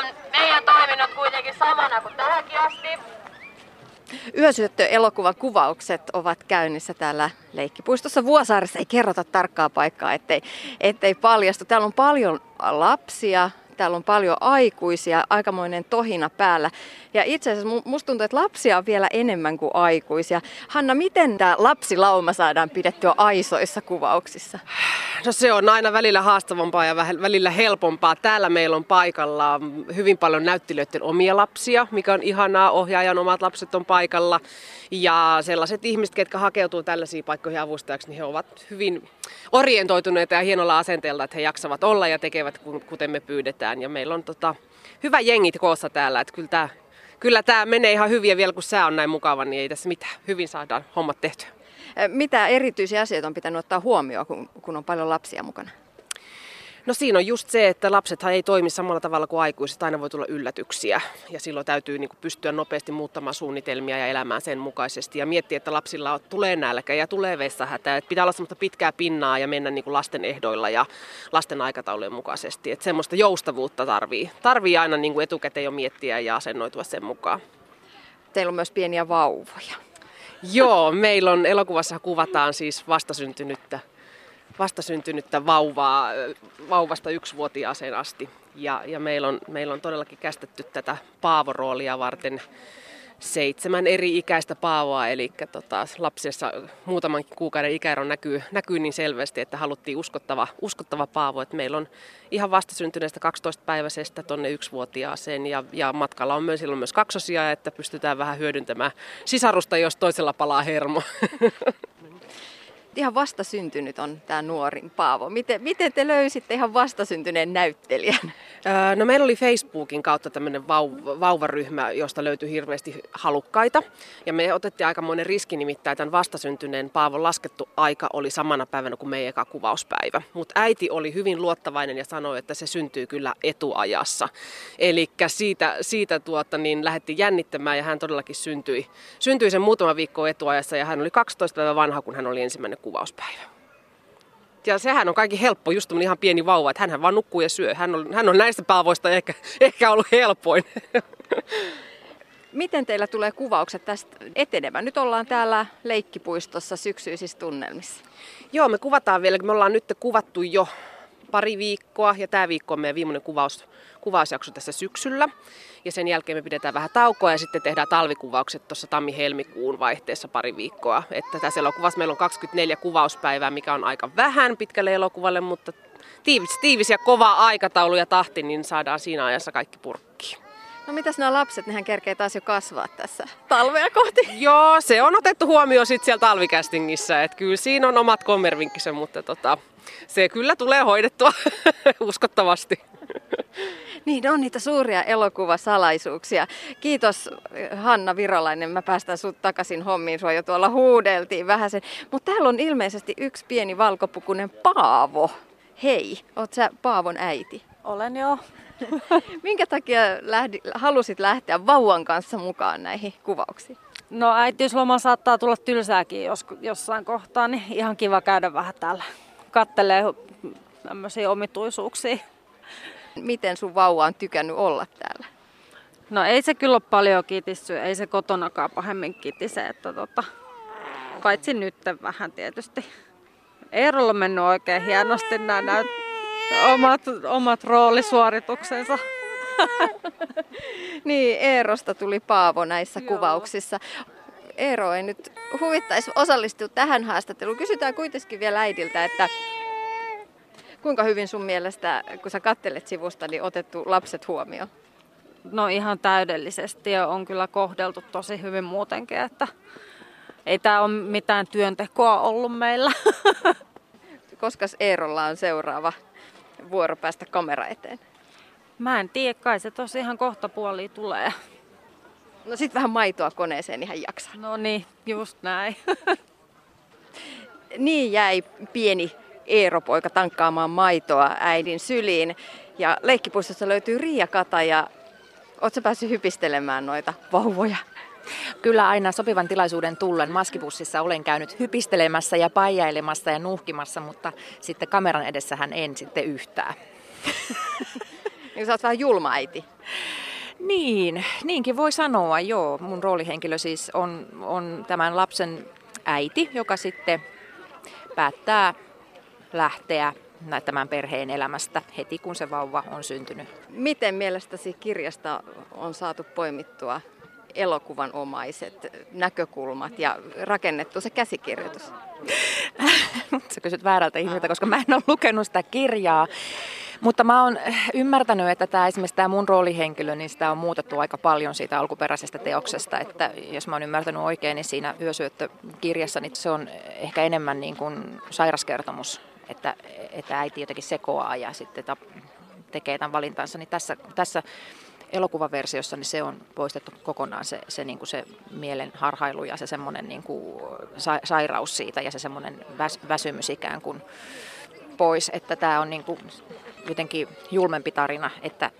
on meidän toiminnot kuitenkin samana kuin tähänkin asti. Yösyöttö-elokuvan kuvaukset ovat käynnissä täällä Leikkipuistossa Vuosaaressa. Ei kerrota tarkkaa paikkaa, ettei, ettei paljastu. Täällä on paljon lapsia, täällä on paljon aikuisia, aikamoinen tohina päällä. Ja itse asiassa musta tuntuu, että lapsia on vielä enemmän kuin aikuisia. Hanna, miten tämä lapsilauma saadaan pidettyä aisoissa kuvauksissa? No se on aina välillä haastavampaa ja välillä helpompaa. Täällä meillä on paikalla hyvin paljon näyttelijöiden omia lapsia, mikä on ihanaa. Ohjaajan omat lapset on paikalla. Ja sellaiset ihmiset, ketkä hakeutuu tällaisiin paikkoihin avustajaksi, niin he ovat hyvin orientoituneita ja hienolla asenteella, että he jaksavat olla ja tekevät kuten me pyydetään. Ja meillä on tota, hyvä jengit koossa täällä, että kyllä tämä kyllä tämä menee ihan hyvin ja vielä kun sää on näin mukava, niin ei tässä mitään. Hyvin saadaan hommat tehtyä. Mitä erityisiä asioita on pitänyt ottaa huomioon, kun, kun on paljon lapsia mukana? No siinä on just se, että lapsethan ei toimi samalla tavalla kuin aikuiset. Aina voi tulla yllätyksiä ja silloin täytyy niin kuin pystyä nopeasti muuttamaan suunnitelmia ja elämään sen mukaisesti. Ja miettiä, että lapsilla tulee nälkä ja tulee vessahätä. Että pitää olla semmoista pitkää pinnaa ja mennä niin kuin lasten ehdoilla ja lasten aikataulujen mukaisesti. Että semmoista joustavuutta tarvii. Tarvii aina niin kuin etukäteen jo miettiä ja asennoitua sen mukaan. Teillä on myös pieniä vauvoja. Joo, meillä on elokuvassa kuvataan siis vastasyntynyttä vastasyntynyttä vauvaa, vauvasta yksivuotiaaseen asti. Ja, ja meillä, on, meillä on todellakin kästetty tätä paavoroolia varten seitsemän eri ikäistä paavoa, eli tota, lapsessa muutaman kuukauden ikäero näkyy, näkyy niin selvästi, että haluttiin uskottava, uskottava paavo. Että meillä on ihan vastasyntyneestä 12-päiväisestä tuonne yksivuotiaaseen ja, ja matkalla on myös, silloin myös kaksosia, että pystytään vähän hyödyntämään sisarusta, jos toisella palaa hermo. ihan vastasyntynyt on tämä nuorin Paavo. Miten, miten te löysitte ihan vastasyntyneen näyttelijän? no meillä oli Facebookin kautta tämmöinen vau- vauvaryhmä, josta löytyi hirveästi halukkaita. Ja me otettiin aikamoinen riski, nimittäin tämän vastasyntyneen Paavon laskettu aika oli samana päivänä kuin meidän eka kuvauspäivä. Mutta äiti oli hyvin luottavainen ja sanoi, että se syntyy kyllä etuajassa. Eli siitä, siitä tuota, niin lähdettiin jännittämään ja hän todellakin syntyi, syntyi sen muutama viikko etuajassa ja hän oli 12 päivää vanha, kun hän oli ensimmäinen kuvauspäivä. Ja sehän on kaikki helppo, just ihan pieni vauva, että hän vaan nukkuu ja syö. Hän on, hän on näistä paavoista ehkä, ehkä ollut helpoin. Miten teillä tulee kuvaukset tästä etenemään? Nyt ollaan täällä Leikkipuistossa syksyisissä tunnelmissa. Joo, me kuvataan vielä. Me ollaan nyt kuvattu jo pari viikkoa ja tämä viikko on meidän viimeinen kuvaus, kuvausjakso tässä syksyllä. Ja sen jälkeen me pidetään vähän taukoa ja sitten tehdään talvikuvaukset tuossa tammi-helmikuun vaihteessa pari viikkoa. Että tässä elokuvassa meillä on 24 kuvauspäivää, mikä on aika vähän pitkälle elokuvalle, mutta tiivis, tiivis ja kova aikataulu ja tahti, niin saadaan siinä ajassa kaikki purkkiin. No mitäs nämä lapset, nehän kerkee taas jo kasvaa tässä talvea kohti. Joo, se on otettu huomioon sitten siellä talvikästingissä, että kyllä siinä on omat kommervinkkisen, mutta tota, se kyllä tulee hoidettua uskottavasti. Niin, on niitä suuria elokuvasalaisuuksia. Kiitos Hanna Virolainen, mä päästän sut takaisin hommiin, sua jo tuolla huudeltiin vähän sen. Mutta täällä on ilmeisesti yksi pieni valkopukunen Paavo. Hei, oot sä Paavon äiti? Olen jo. Minkä takia lähdi, halusit lähteä vauvan kanssa mukaan näihin kuvauksiin? No äitiysloma saattaa tulla tylsääkin jos, jossain kohtaa, niin ihan kiva käydä vähän täällä. Kattelee tämmöisiä omituisuuksia. Miten sun vauva on tykännyt olla täällä? No ei se kyllä ole paljon kitissy, ei se kotonakaan pahemmin kitise, että tota, paitsi nyt vähän tietysti. Eerolla on mennyt oikein hienosti nämä näyt, omat, omat roolisuorituksensa. niin, Eerosta tuli Paavo näissä Joo. kuvauksissa. Eero ei nyt huvittaisi osallistua tähän haastatteluun. Kysytään kuitenkin vielä äidiltä, että Kuinka hyvin sun mielestä, kun sä kattelet sivusta, niin otettu lapset huomioon? No ihan täydellisesti ja on kyllä kohdeltu tosi hyvin muutenkin, että ei tämä ole mitään työntekoa ollut meillä. Koska Eerolla on seuraava vuoro päästä kamera eteen? Mä en tiedä, kai se tosi ihan kohta puoli tulee. No sit vähän maitoa koneeseen ihan jaksaa. No niin, just näin. niin jäi pieni Eero-poika tankkaamaan maitoa äidin syliin. Ja leikkipuistossa löytyy Riia Kata ja ootko päässyt hypistelemään noita vauvoja? Kyllä aina sopivan tilaisuuden tullen maskipussissa olen käynyt hypistelemässä ja paijailemassa ja nuhkimassa, mutta sitten kameran edessähän en sitten yhtään. niin sä oot vähän julma äiti. Niin, niinkin voi sanoa, joo. Mun roolihenkilö siis on, on tämän lapsen äiti, joka sitten päättää lähteä tämän perheen elämästä heti, kun se vauva on syntynyt. Miten mielestäsi kirjasta on saatu poimittua elokuvanomaiset näkökulmat ja rakennettu se käsikirjoitus? Sä kysyt väärältä ihmiseltä, koska mä en ole lukenut sitä kirjaa. Mutta mä oon ymmärtänyt, että tämä, esimerkiksi tämä mun roolihenkilö, niin sitä on muutettu aika paljon siitä alkuperäisestä teoksesta. Että jos mä oon ymmärtänyt oikein, niin siinä yösyöttökirjassa niin se on ehkä enemmän niin kuin sairaskertomus, että, että äiti jotenkin sekoaa ja sitten tekee tämän valintansa. Niin tässä, tässä elokuvaversiossa niin se on poistettu kokonaan se, se, niin kuin se mielen harhailu ja se semmoinen niin kuin sa- sairaus siitä ja se semmoinen väs, väsymys ikään kuin pois, että tämä on niin kuin jotenkin julmempi tarina, että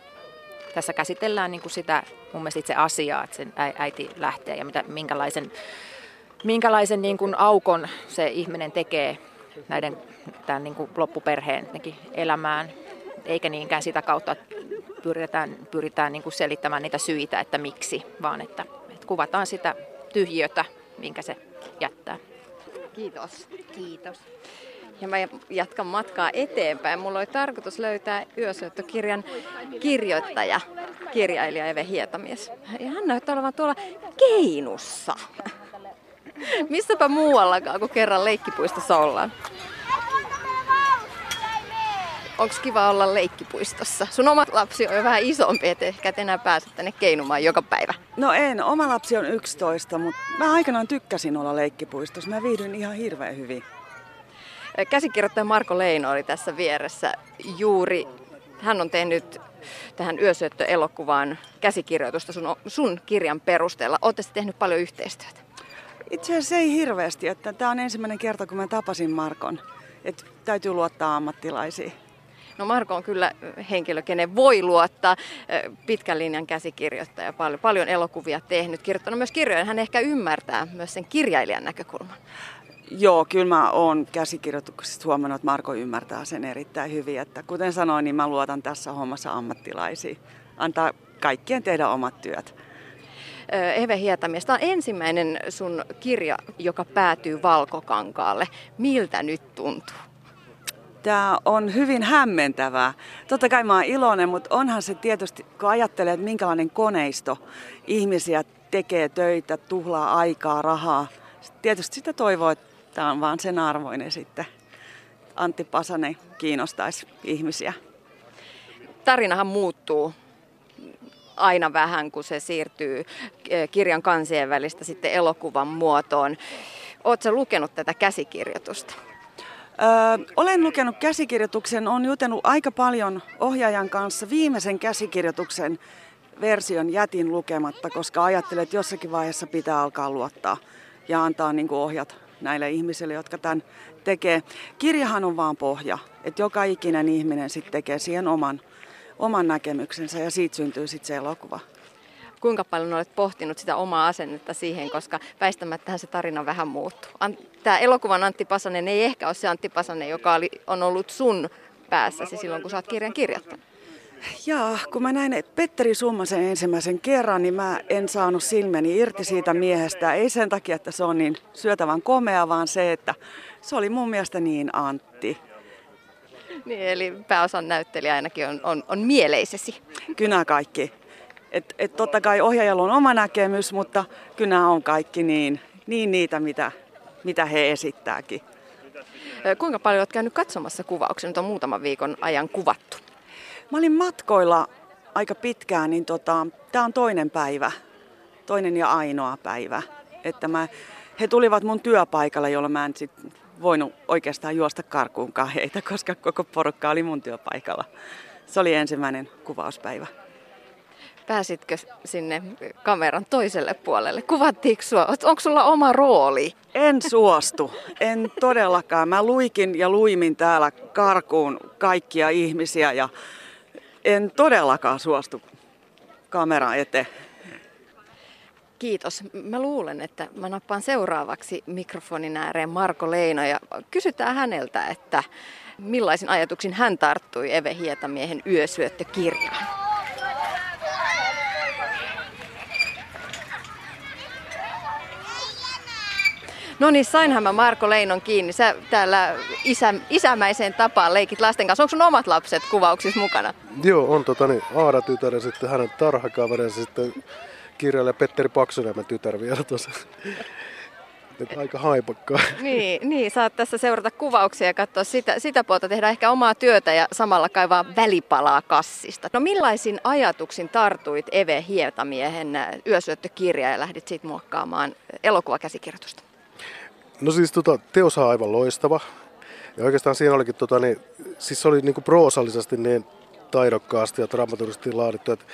tässä käsitellään niin kuin sitä mun mielestä itse asiaa, että sen äiti lähtee ja mitä, minkälaisen, minkälaisen niin kuin aukon se ihminen tekee näiden tämän niin kuin loppuperheen elämään, eikä niinkään sitä kautta, pyritään, pyritään niin kuin selittämään niitä syitä, että miksi, vaan että, että kuvataan sitä tyhjötä, minkä se jättää. Kiitos. Kiitos. Ja mä jatkan matkaa eteenpäin. Mulla oli tarkoitus löytää yösyöttökirjan kirjoittaja, kirjailija Eve Hietamies. Ja hän näyttää olevan tuolla Keinussa. Missäpä muuallakaan kuin kerran leikkipuistossa ollaan. Onko kiva olla leikkipuistossa? Sun oma lapsi on jo vähän isompi, et ehkä et enää pääse tänne keinumaan joka päivä. No en, oma lapsi on 11, mutta mä aikanaan tykkäsin olla leikkipuistossa. Mä viihdyin ihan hirveän hyvin. Käsikirjoittaja Marko Leino oli tässä vieressä juuri. Hän on tehnyt tähän yösyöttöelokuvaan käsikirjoitusta sun, sun kirjan perusteella. Olette tehnyt paljon yhteistyötä? Itse asiassa ei hirveästi. Että tämä on ensimmäinen kerta, kun mä tapasin Markon. Että täytyy luottaa ammattilaisiin. No Marko on kyllä henkilö, kenen voi luottaa. Pitkän linjan käsikirjoittaja, paljon, paljon elokuvia tehnyt, kirjoittanut myös kirjoja. Hän ehkä ymmärtää myös sen kirjailijan näkökulman. Joo, kyllä mä oon käsikirjoituksesta huomannut, että Marko ymmärtää sen erittäin hyvin. Että kuten sanoin, niin mä luotan tässä hommassa ammattilaisiin. Antaa kaikkien tehdä omat työt. Eve Hietamies, tämä on ensimmäinen sun kirja, joka päätyy valkokankaalle. Miltä nyt tuntuu? Tämä on hyvin hämmentävää. Totta kai mä oon iloinen, mutta onhan se tietysti, kun ajattelee, että minkälainen koneisto ihmisiä tekee töitä, tuhlaa aikaa, rahaa. Tietysti sitä toivoo, että tämä on vaan sen arvoinen sitten. Antti Pasanen kiinnostaisi ihmisiä. Tarinahan muuttuu aina vähän, kun se siirtyy kirjan kansien välistä sitten elokuvan muotoon. Oletko lukenut tätä käsikirjoitusta? Olen lukenut käsikirjoituksen, on jutellut aika paljon ohjaajan kanssa. Viimeisen käsikirjoituksen version jätin lukematta, koska ajattelin, että jossakin vaiheessa pitää alkaa luottaa ja antaa niin kuin ohjat näille ihmisille, jotka tämän tekee. Kirjahan on vaan pohja, että joka ikinen ihminen sitten tekee siihen oman, oman näkemyksensä ja siitä syntyy sitten se elokuva kuinka paljon olet pohtinut sitä omaa asennetta siihen, koska väistämättähän se tarina vähän muuttuu. Tämä elokuvan Antti Pasanen ei ehkä ole se Antti Pasanen, joka oli, on ollut sun päässäsi silloin, kun sä oot kirjan kirjoittanut. Jaa, kun mä näin Petteri Summasen ensimmäisen kerran, niin mä en saanut silmeni irti siitä miehestä. Ei sen takia, että se on niin syötävän komea, vaan se, että se oli mun mielestä niin Antti. Niin, eli pääosan näyttelijä ainakin on, on, on mieleisesi. Kyllä kaikki. Et, et totta kai ohjaajalla on oma näkemys, mutta kyllä nämä on kaikki niin, niin niitä, mitä, mitä he esittääkin. Kuinka paljon olet käynyt katsomassa kuvauksia? Nyt on muutaman viikon ajan kuvattu. Mä olin matkoilla aika pitkään, niin tota, tämä on toinen päivä, toinen ja ainoa päivä. Että mä, he tulivat mun työpaikalle, jolloin mä en sit voinut oikeastaan juosta karkuunkaan heitä, koska koko porukka oli mun työpaikalla. Se oli ensimmäinen kuvauspäivä. Pääsitkö sinne kameran toiselle puolelle? Kuvattiinko sua? Onko sulla oma rooli? En suostu. En todellakaan. Mä luikin ja luimin täällä karkuun kaikkia ihmisiä ja en todellakaan suostu kameran eteen. Kiitos. Mä luulen, että mä nappaan seuraavaksi mikrofonin ääreen Marko Leino ja kysytään häneltä, että millaisin ajatuksin hän tarttui Eve Hietamiehen yösyöttökirjaan. No niin, sainhan mä Marko Leinon kiinni. Sä täällä isä, isämäiseen tapaan leikit lasten kanssa. Onko sun omat lapset kuvauksissa mukana? Joo, on tota, niin, Aara tytär ja sitten hänen tarhakaverinsa sitten kirjailija Petteri Paksuniemen tytär vielä tuossa. Et aika haipakkaa. Niin, niin, saat tässä seurata kuvauksia ja katsoa sitä, sitä puolta, tehdä ehkä omaa työtä ja samalla kaivaa välipalaa kassista. No millaisin ajatuksin tartuit Eve Hietamiehen yösyöttökirja ja lähdit siitä muokkaamaan elokuvakäsikirjoitusta? No siis tota, teos on aivan loistava. Ja oikeastaan siinä olikin, tota, niin, siis se oli niin kuin proosallisesti niin taidokkaasti ja dramaturgisesti laadittu, että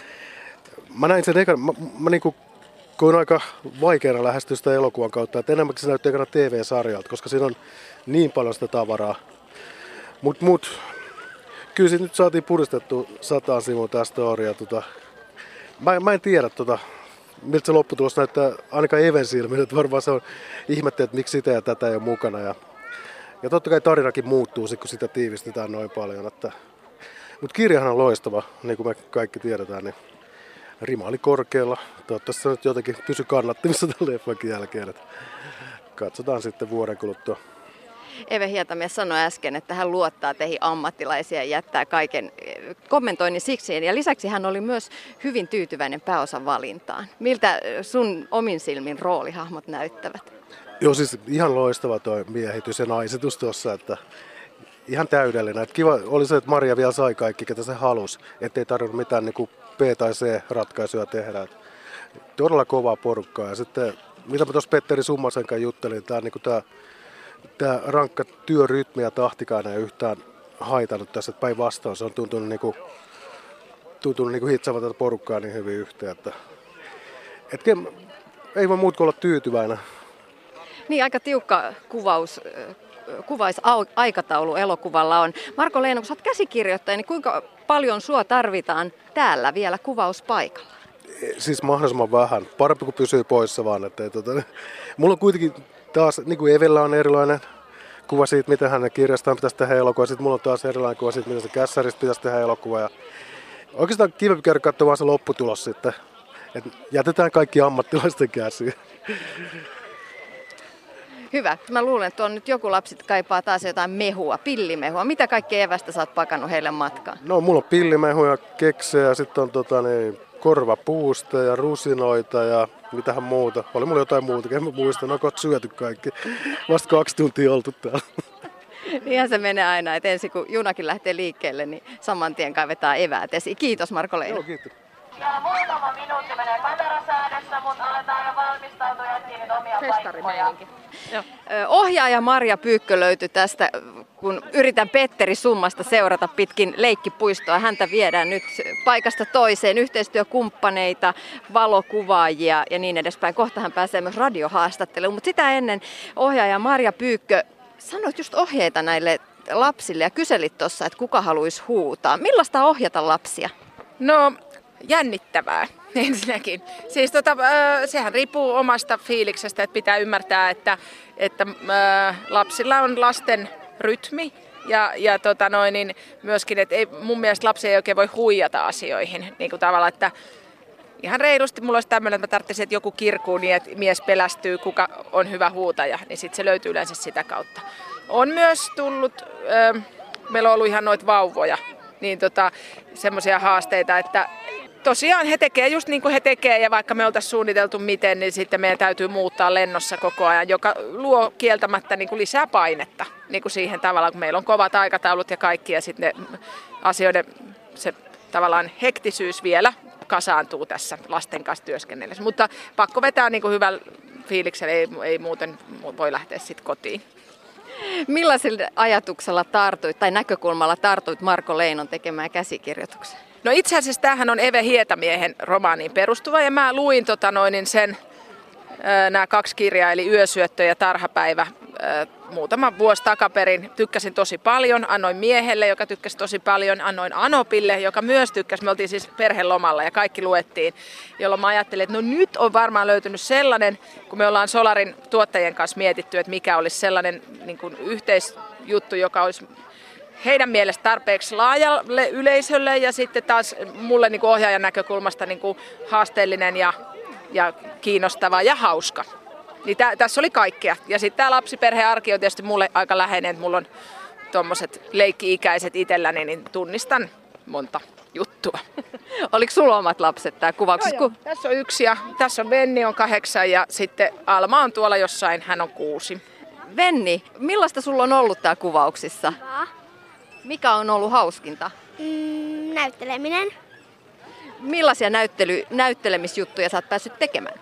mä näin sen ekan, mä, mä niin kuin koin aika vaikeana lähestyä sitä elokuvan kautta, että enemmänkin se näytti ekana TV-sarjalta, koska siinä on niin paljon sitä tavaraa. Mutta mut, kyllä siitä nyt saatiin puristettu sataan sivun tästä storia. Tota, mä, mä, en tiedä, tota, miltä se lopputulos näyttää ainakaan Even silmin, että varmaan se on ihmettä, että miksi sitä ja tätä ei ole mukana. Ja, ja totta kai tarinakin muuttuu, kun sitä tiivistetään noin paljon. Että, mutta kirjahan on loistava, niin kuin me kaikki tiedetään. Niin rima oli korkealla. Toivottavasti se nyt jotenkin pysy kannattimissa tämän leffankin jälkeen. Että katsotaan sitten vuoden kuluttua. Eve Hietamies sanoi äsken, että hän luottaa teihin ammattilaisia ja jättää kaiken eh, kommentoinnin siksi. Ja lisäksi hän oli myös hyvin tyytyväinen pääosan valintaan. Miltä sun omin silmin roolihahmot näyttävät? Joo, siis ihan loistava tuo miehitys ja naisetus tuossa, että ihan täydellinen. Että kiva oli se, että Maria vielä sai kaikki, ketä se halusi, ettei tarvinnut mitään niin kuin B- tai C-ratkaisuja tehdä. Että todella kovaa porukkaa. Ja sitten, mitä mä tuossa Petteri Summasen kanssa juttelin, tämä, niin tämä, tämä rankka työrytmi ja tahtikaan ei yhtään haitannut tässä, että päinvastoin se on tuntunut, niin kuin, tuntunut niin kuin tätä porukkaa niin hyvin yhteen. Että, että ei voi muut kuin olla tyytyväinen. Niin, aika tiukka kuvaus kuvaisaikataulu elokuvalla on. Marko Leino, kun sä oot käsikirjoittaja, niin kuinka paljon sua tarvitaan täällä vielä kuvauspaikalla? Siis mahdollisimman vähän. Parempi kuin pysyy poissa vaan. Että, että, mulla on kuitenkin taas, niin kuin Evellä on erilainen kuva siitä, miten hänen kirjastaan pitäisi tehdä elokuva. Sitten mulla on taas erilainen kuva siitä, miten se kässäristä pitäisi tehdä elokuva. Ja oikeastaan kivempi käydä katsomaan se lopputulos sitten. Et jätetään kaikki ammattilaisten käsiin. Hyvä. Mä luulen, että on nyt joku lapsi kaipaa taas jotain mehua, pillimehua. Mitä kaikkea evästä sä oot pakannut heille matkaan? No mulla on pillimehuja, keksejä, sitten on tota, niin, korvapuusta ja rusinoita ja mitähän muuta. Oli mulla jotain muuta, en mä muista, no kohta syöty kaikki. Vasta kaksi tuntia oltu täällä. Niinhän se menee aina, että ensin kun junakin lähtee liikkeelle, niin saman tien kaivetaan eväät esiin. Kiitos Marko Leino. Joo, kiitos. Ja muutama minuutti menee kamerasäädössä, mutta aletaan jo valmistautua ja nyt omia paikkoja. Ohjaaja Marja Pyykkö löytyi tästä, kun yritän Petteri Summasta seurata pitkin leikkipuistoa. Häntä viedään nyt paikasta toiseen, yhteistyökumppaneita, valokuvaajia ja niin edespäin. Kohta hän pääsee myös radiohaastatteluun, mutta sitä ennen ohjaaja Marja Pyykkö, sanoit just ohjeita näille lapsille ja kyselit tuossa, että kuka haluaisi huutaa. Millaista ohjata lapsia? No jännittävää ensinnäkin. Siis tota, sehän riippuu omasta fiiliksestä, että pitää ymmärtää, että, että lapsilla on lasten rytmi ja, ja tota noin, niin myöskin, että ei, mun mielestä lapsi ei oikein voi huijata asioihin. Niin kuin tavalla, että ihan reilusti mulla olisi tämmöinen, että mä tarvitsin, että joku kirkuu niin, että mies pelästyy, kuka on hyvä huutaja, niin sitten se löytyy yleensä sitä kautta. On myös tullut, meillä on ollut ihan noita vauvoja, niin tota, semmoisia haasteita, että tosiaan he tekee just niin kuin he tekee ja vaikka me oltaisiin suunniteltu miten, niin sitten meidän täytyy muuttaa lennossa koko ajan, joka luo kieltämättä niin kuin lisää painetta niin kuin siihen tavallaan, kun meillä on kovat aikataulut ja kaikki ja sitten ne asioiden se tavallaan hektisyys vielä kasaantuu tässä lasten kanssa työskennellessä. Mutta pakko vetää niin kuin hyvällä fiiliksellä, ei, ei muuten voi lähteä sitten kotiin. Millaisella ajatuksella tartuit tai näkökulmalla tartuit Marko Leinon tekemään käsikirjoitukseen? No itse asiassa tämähän on Eve Hietamiehen romaaniin perustuva ja mä luin tota noin, sen nämä kaksi kirjaa, eli Yösyöttö ja Tarhapäivä, muutama vuosi takaperin. Tykkäsin tosi paljon, annoin miehelle, joka tykkäsi tosi paljon, annoin Anopille, joka myös tykkäsi. Me oltiin siis perhelomalla ja kaikki luettiin, jolloin mä ajattelin, että no nyt on varmaan löytynyt sellainen, kun me ollaan Solarin tuottajien kanssa mietitty, että mikä olisi sellainen niin kuin yhteisjuttu, joka olisi heidän mielestä tarpeeksi laajalle yleisölle ja sitten taas mulle niin kuin ohjaajan näkökulmasta niin kuin haasteellinen ja, ja kiinnostava ja hauska. Niin tä, tässä oli kaikkea. Ja sitten tämä lapsiperhearki on tietysti mulle aika läheinen, että mulla on tuommoiset leikki-ikäiset itselläni, niin tunnistan monta juttua. Oliko sulla omat lapset tämä kuvauksessa? Joo, joo. Tässä on yksi ja tässä on Venni on kahdeksan ja sitten Alma on tuolla jossain, hän on kuusi. Venni, millaista sulla on ollut tää kuvauksissa? Mikä on ollut hauskinta? Mm, näytteleminen. Millaisia näyttely, näyttelemisjuttuja sä oot päässyt tekemään?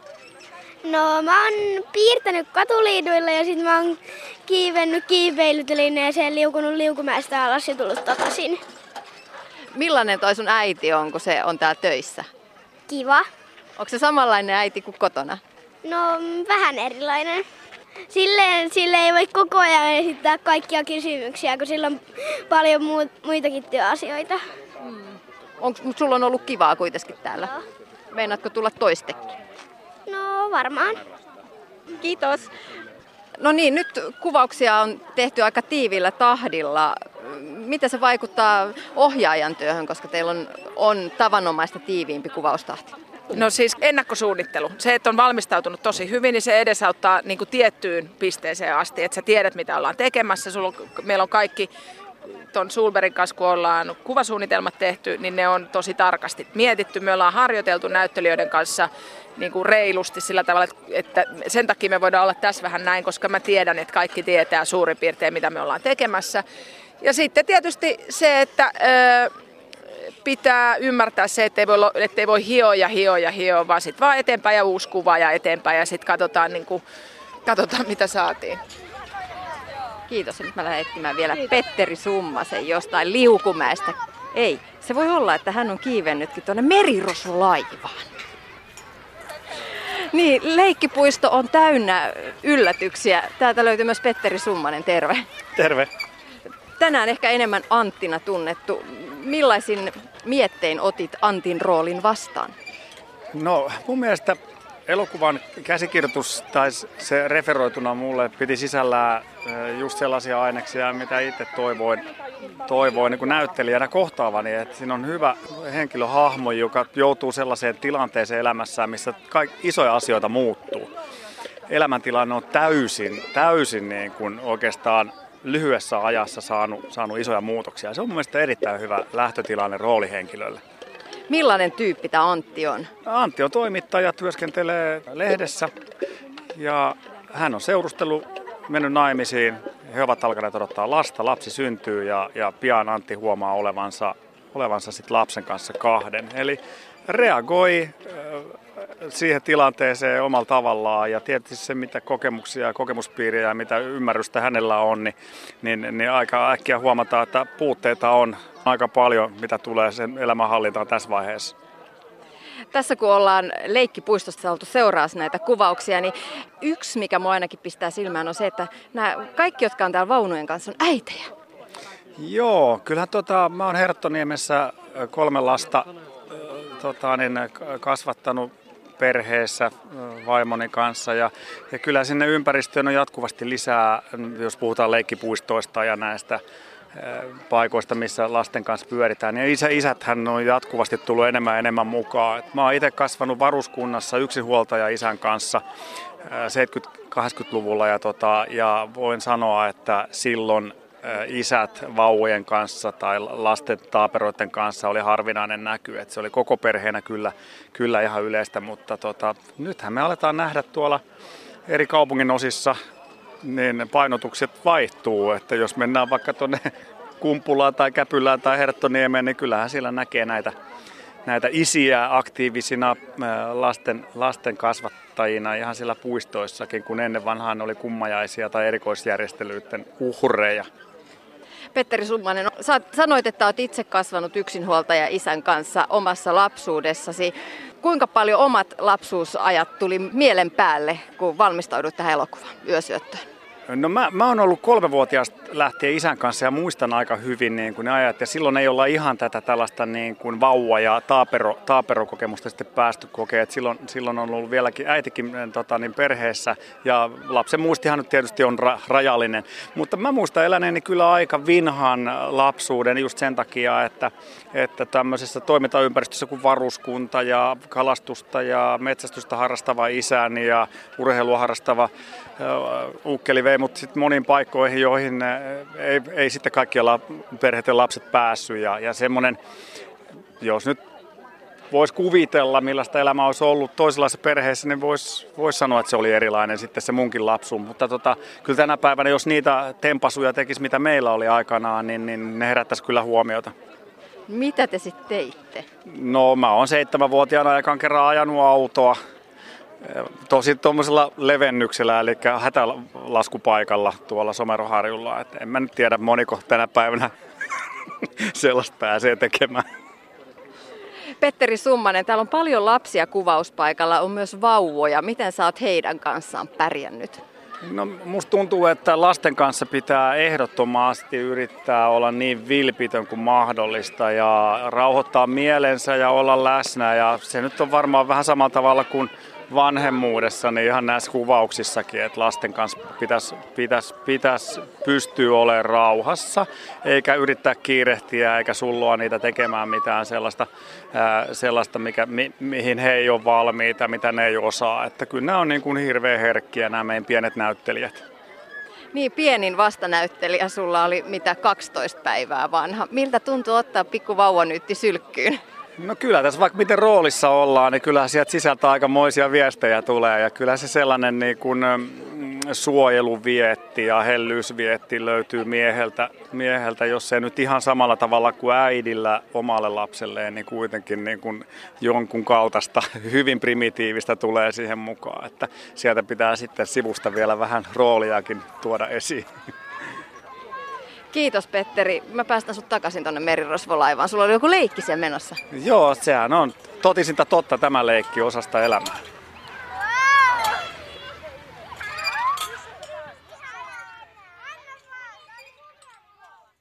No mä oon piirtänyt katuliiduilla ja sitten mä oon kiivennyt kiipeilytelineeseen, liukunut liukumäestä alas ja tullut takaisin. Millainen toi sun äiti on, kun se on täällä töissä? Kiva. Onko se samanlainen äiti kuin kotona? No vähän erilainen. Silleen, sille ei voi koko ajan esittää kaikkia kysymyksiä, kun sillä on paljon muut, muitakin työasioita. Onko sulla on ollut kivaa kuitenkin täällä? Joo. Meinaatko tulla toistekin? No varmaan. Kiitos. No niin, nyt kuvauksia on tehty aika tiivillä tahdilla. Miten se vaikuttaa ohjaajan työhön, koska teillä on, on tavanomaista tiiviimpi kuvaustahti? No siis ennakkosuunnittelu. Se, että on valmistautunut tosi hyvin, niin se edesauttaa niin kuin tiettyyn pisteeseen asti, että sä tiedät, mitä ollaan tekemässä. Sulla on, meillä on kaikki tuon Sulberin kanssa, kun ollaan kuvasuunnitelmat tehty, niin ne on tosi tarkasti mietitty. Me ollaan harjoiteltu näyttelijöiden kanssa niin kuin reilusti sillä tavalla, että sen takia me voidaan olla tässä vähän näin, koska mä tiedän, että kaikki tietää suurin piirtein, mitä me ollaan tekemässä. Ja sitten tietysti se, että pitää ymmärtää se, että ei voi, ei voi hioa ja hioa ja hioa, vaan sitten vaan eteenpäin ja uusi kuva ja eteenpäin ja sitten katsotaan, niin kuin, katsotaan, mitä saatiin. Kiitos. Nyt mä lähden etsimään vielä Kiitos. Petteri Summasen jostain liukumäestä. Ei, se voi olla, että hän on kiivennytkin tuonne merirosulaivaan. Niin, leikkipuisto on täynnä yllätyksiä. Täältä löytyy myös Petteri Summanen, terve. Terve. Tänään ehkä enemmän Anttina tunnettu. Millaisin miettein otit Antin roolin vastaan? No mun mielestä elokuvan käsikirjoitus tai se referoituna mulle piti sisällään just sellaisia aineksia, mitä itse toivoin, toivoin niin näyttelijänä kohtaavani. Että siinä on hyvä henkilöhahmo, joka joutuu sellaiseen tilanteeseen elämässään, missä kaikki isoja asioita muuttuu. Elämäntilanne on täysin, täysin niin kuin oikeastaan lyhyessä ajassa saanut, saanut isoja muutoksia. Se on mun mielestä erittäin hyvä lähtötilanne roolihenkilölle. Millainen tyyppi tämä Antti on? Antti on toimittaja, työskentelee lehdessä ja hän on seurustellut, mennyt naimisiin. He ovat alkaneet odottaa lasta, lapsi syntyy ja, ja pian Antti huomaa olevansa, olevansa sit lapsen kanssa kahden. Eli reagoi siihen tilanteeseen omalla tavallaan ja tietysti se, mitä kokemuksia ja kokemuspiiriä ja mitä ymmärrystä hänellä on, niin, niin, niin aika äkkiä huomataan, että puutteita on aika paljon, mitä tulee sen elämänhallintaan tässä vaiheessa. Tässä kun ollaan leikkipuistosta oltu seuraa näitä kuvauksia, niin yksi, mikä mua ainakin pistää silmään, on se, että nämä kaikki, jotka on täällä vaunujen kanssa, on äitejä. Joo, kyllähän tota, mä oon Herttoniemessä kolme lasta tota, niin, kasvattanut perheessä vaimoni kanssa ja, ja kyllä sinne ympäristöön on jatkuvasti lisää, jos puhutaan leikkipuistoista ja näistä paikoista, missä lasten kanssa pyöritään. Ja isä, isäthän on jatkuvasti tullut enemmän ja enemmän mukaan. Et mä oon itse kasvanut varuskunnassa yksinhuoltaja isän kanssa 70-80-luvulla ja, tota, ja voin sanoa, että silloin isät vauvojen kanssa tai lasten taaperoiden kanssa oli harvinainen näky. Et se oli koko perheenä kyllä, kyllä ihan yleistä, mutta tota, nythän me aletaan nähdä tuolla eri kaupungin osissa niin painotukset vaihtuu. Että jos mennään vaikka tuonne Kumpulaan tai Käpylään tai Herttoniemeen, niin kyllähän siellä näkee näitä, näitä isiä aktiivisina lasten, lasten kasvattajina ihan siellä puistoissakin, kun ennen vanhaan oli kummajaisia tai erikoisjärjestelyiden uhreja. Petteri Summanen, sä sanoit, että olet itse kasvanut yksinhuoltaja isän kanssa omassa lapsuudessasi. Kuinka paljon omat lapsuusajat tuli mielen päälle, kun valmistaudut tähän elokuvaan yösyöttöön? No mä, mä oon ollut kolmevuotiaasta lähtien isän kanssa ja muistan aika hyvin niin kuin ne ajat. Ja silloin ei olla ihan tätä tällaista niin kuin vauva- ja taapero, taaperokokemusta sitten päästy kokea. Silloin, silloin on ollut vieläkin äitikin tota, niin perheessä ja lapsen muistihan nyt tietysti on ra- rajallinen. Mutta mä muistan eläneeni kyllä aika vinhan lapsuuden just sen takia, että, että tämmöisessä toimintaympäristössä kuin varuskunta ja kalastusta ja metsästystä harrastava isäni ja urheilua harrastava ukkeli vei mut sitten moniin paikkoihin, joihin ei, ei sitten kaikkia perheiden lapset päässyt. Ja, ja semmoinen, jos nyt voisi kuvitella, millaista elämä olisi ollut toisenlaisessa perheessä, niin voisi vois sanoa, että se oli erilainen sitten se munkin lapsu. Mutta tota, kyllä tänä päivänä, jos niitä tempasuja tekisi, mitä meillä oli aikanaan, niin, niin ne herättäisi kyllä huomiota. Mitä te sitten teitte? No mä oon seitsemänvuotiaana ekan kerran ajanut autoa. Tosi tuommoisella levennyksellä, eli hätälaskupaikalla tuolla Someroharjulla. Et en mä nyt tiedä, moniko tänä päivänä sellaista pääsee tekemään. Petteri Summanen, täällä on paljon lapsia kuvauspaikalla, on myös vauvoja. Miten sä oot heidän kanssaan pärjännyt? No, musta tuntuu, että lasten kanssa pitää ehdottomasti yrittää olla niin vilpitön kuin mahdollista ja rauhoittaa mielensä ja olla läsnä. Ja se nyt on varmaan vähän samalla tavalla kuin vanhemmuudessa, niin ihan näissä kuvauksissakin, että lasten kanssa pitäisi, pitäisi, pitäisi pystyä olemaan rauhassa, eikä yrittää kiirehtiä eikä sulloa niitä tekemään mitään sellaista, ää, sellaista mikä, mi, mihin he ei ole valmiita, mitä ne ei osaa. Että kyllä nämä on niin kuin hirveän herkkiä nämä meidän pienet näyttelijät. Niin, pienin vastanäyttelijä sulla oli mitä 12 päivää vanha. Miltä tuntuu ottaa pikku vauvanyytti sylkkyyn? No kyllä tässä vaikka miten roolissa ollaan, niin kyllä sieltä sisältä aikamoisia viestejä tulee ja kyllä se sellainen niin kuin mm, suojeluvietti ja hellyysvietti löytyy mieheltä, mieheltä, jos se nyt ihan samalla tavalla kuin äidillä omalle lapselleen, niin kuitenkin niin kuin jonkun kaltaista hyvin primitiivistä tulee siihen mukaan, että sieltä pitää sitten sivusta vielä vähän rooliakin tuoda esiin. Kiitos Petteri. Mä päästän sut takaisin tonne merirosvolaivaan. Sulla oli joku leikki siellä menossa. Joo, sehän on totisinta totta tämä leikki osasta elämää.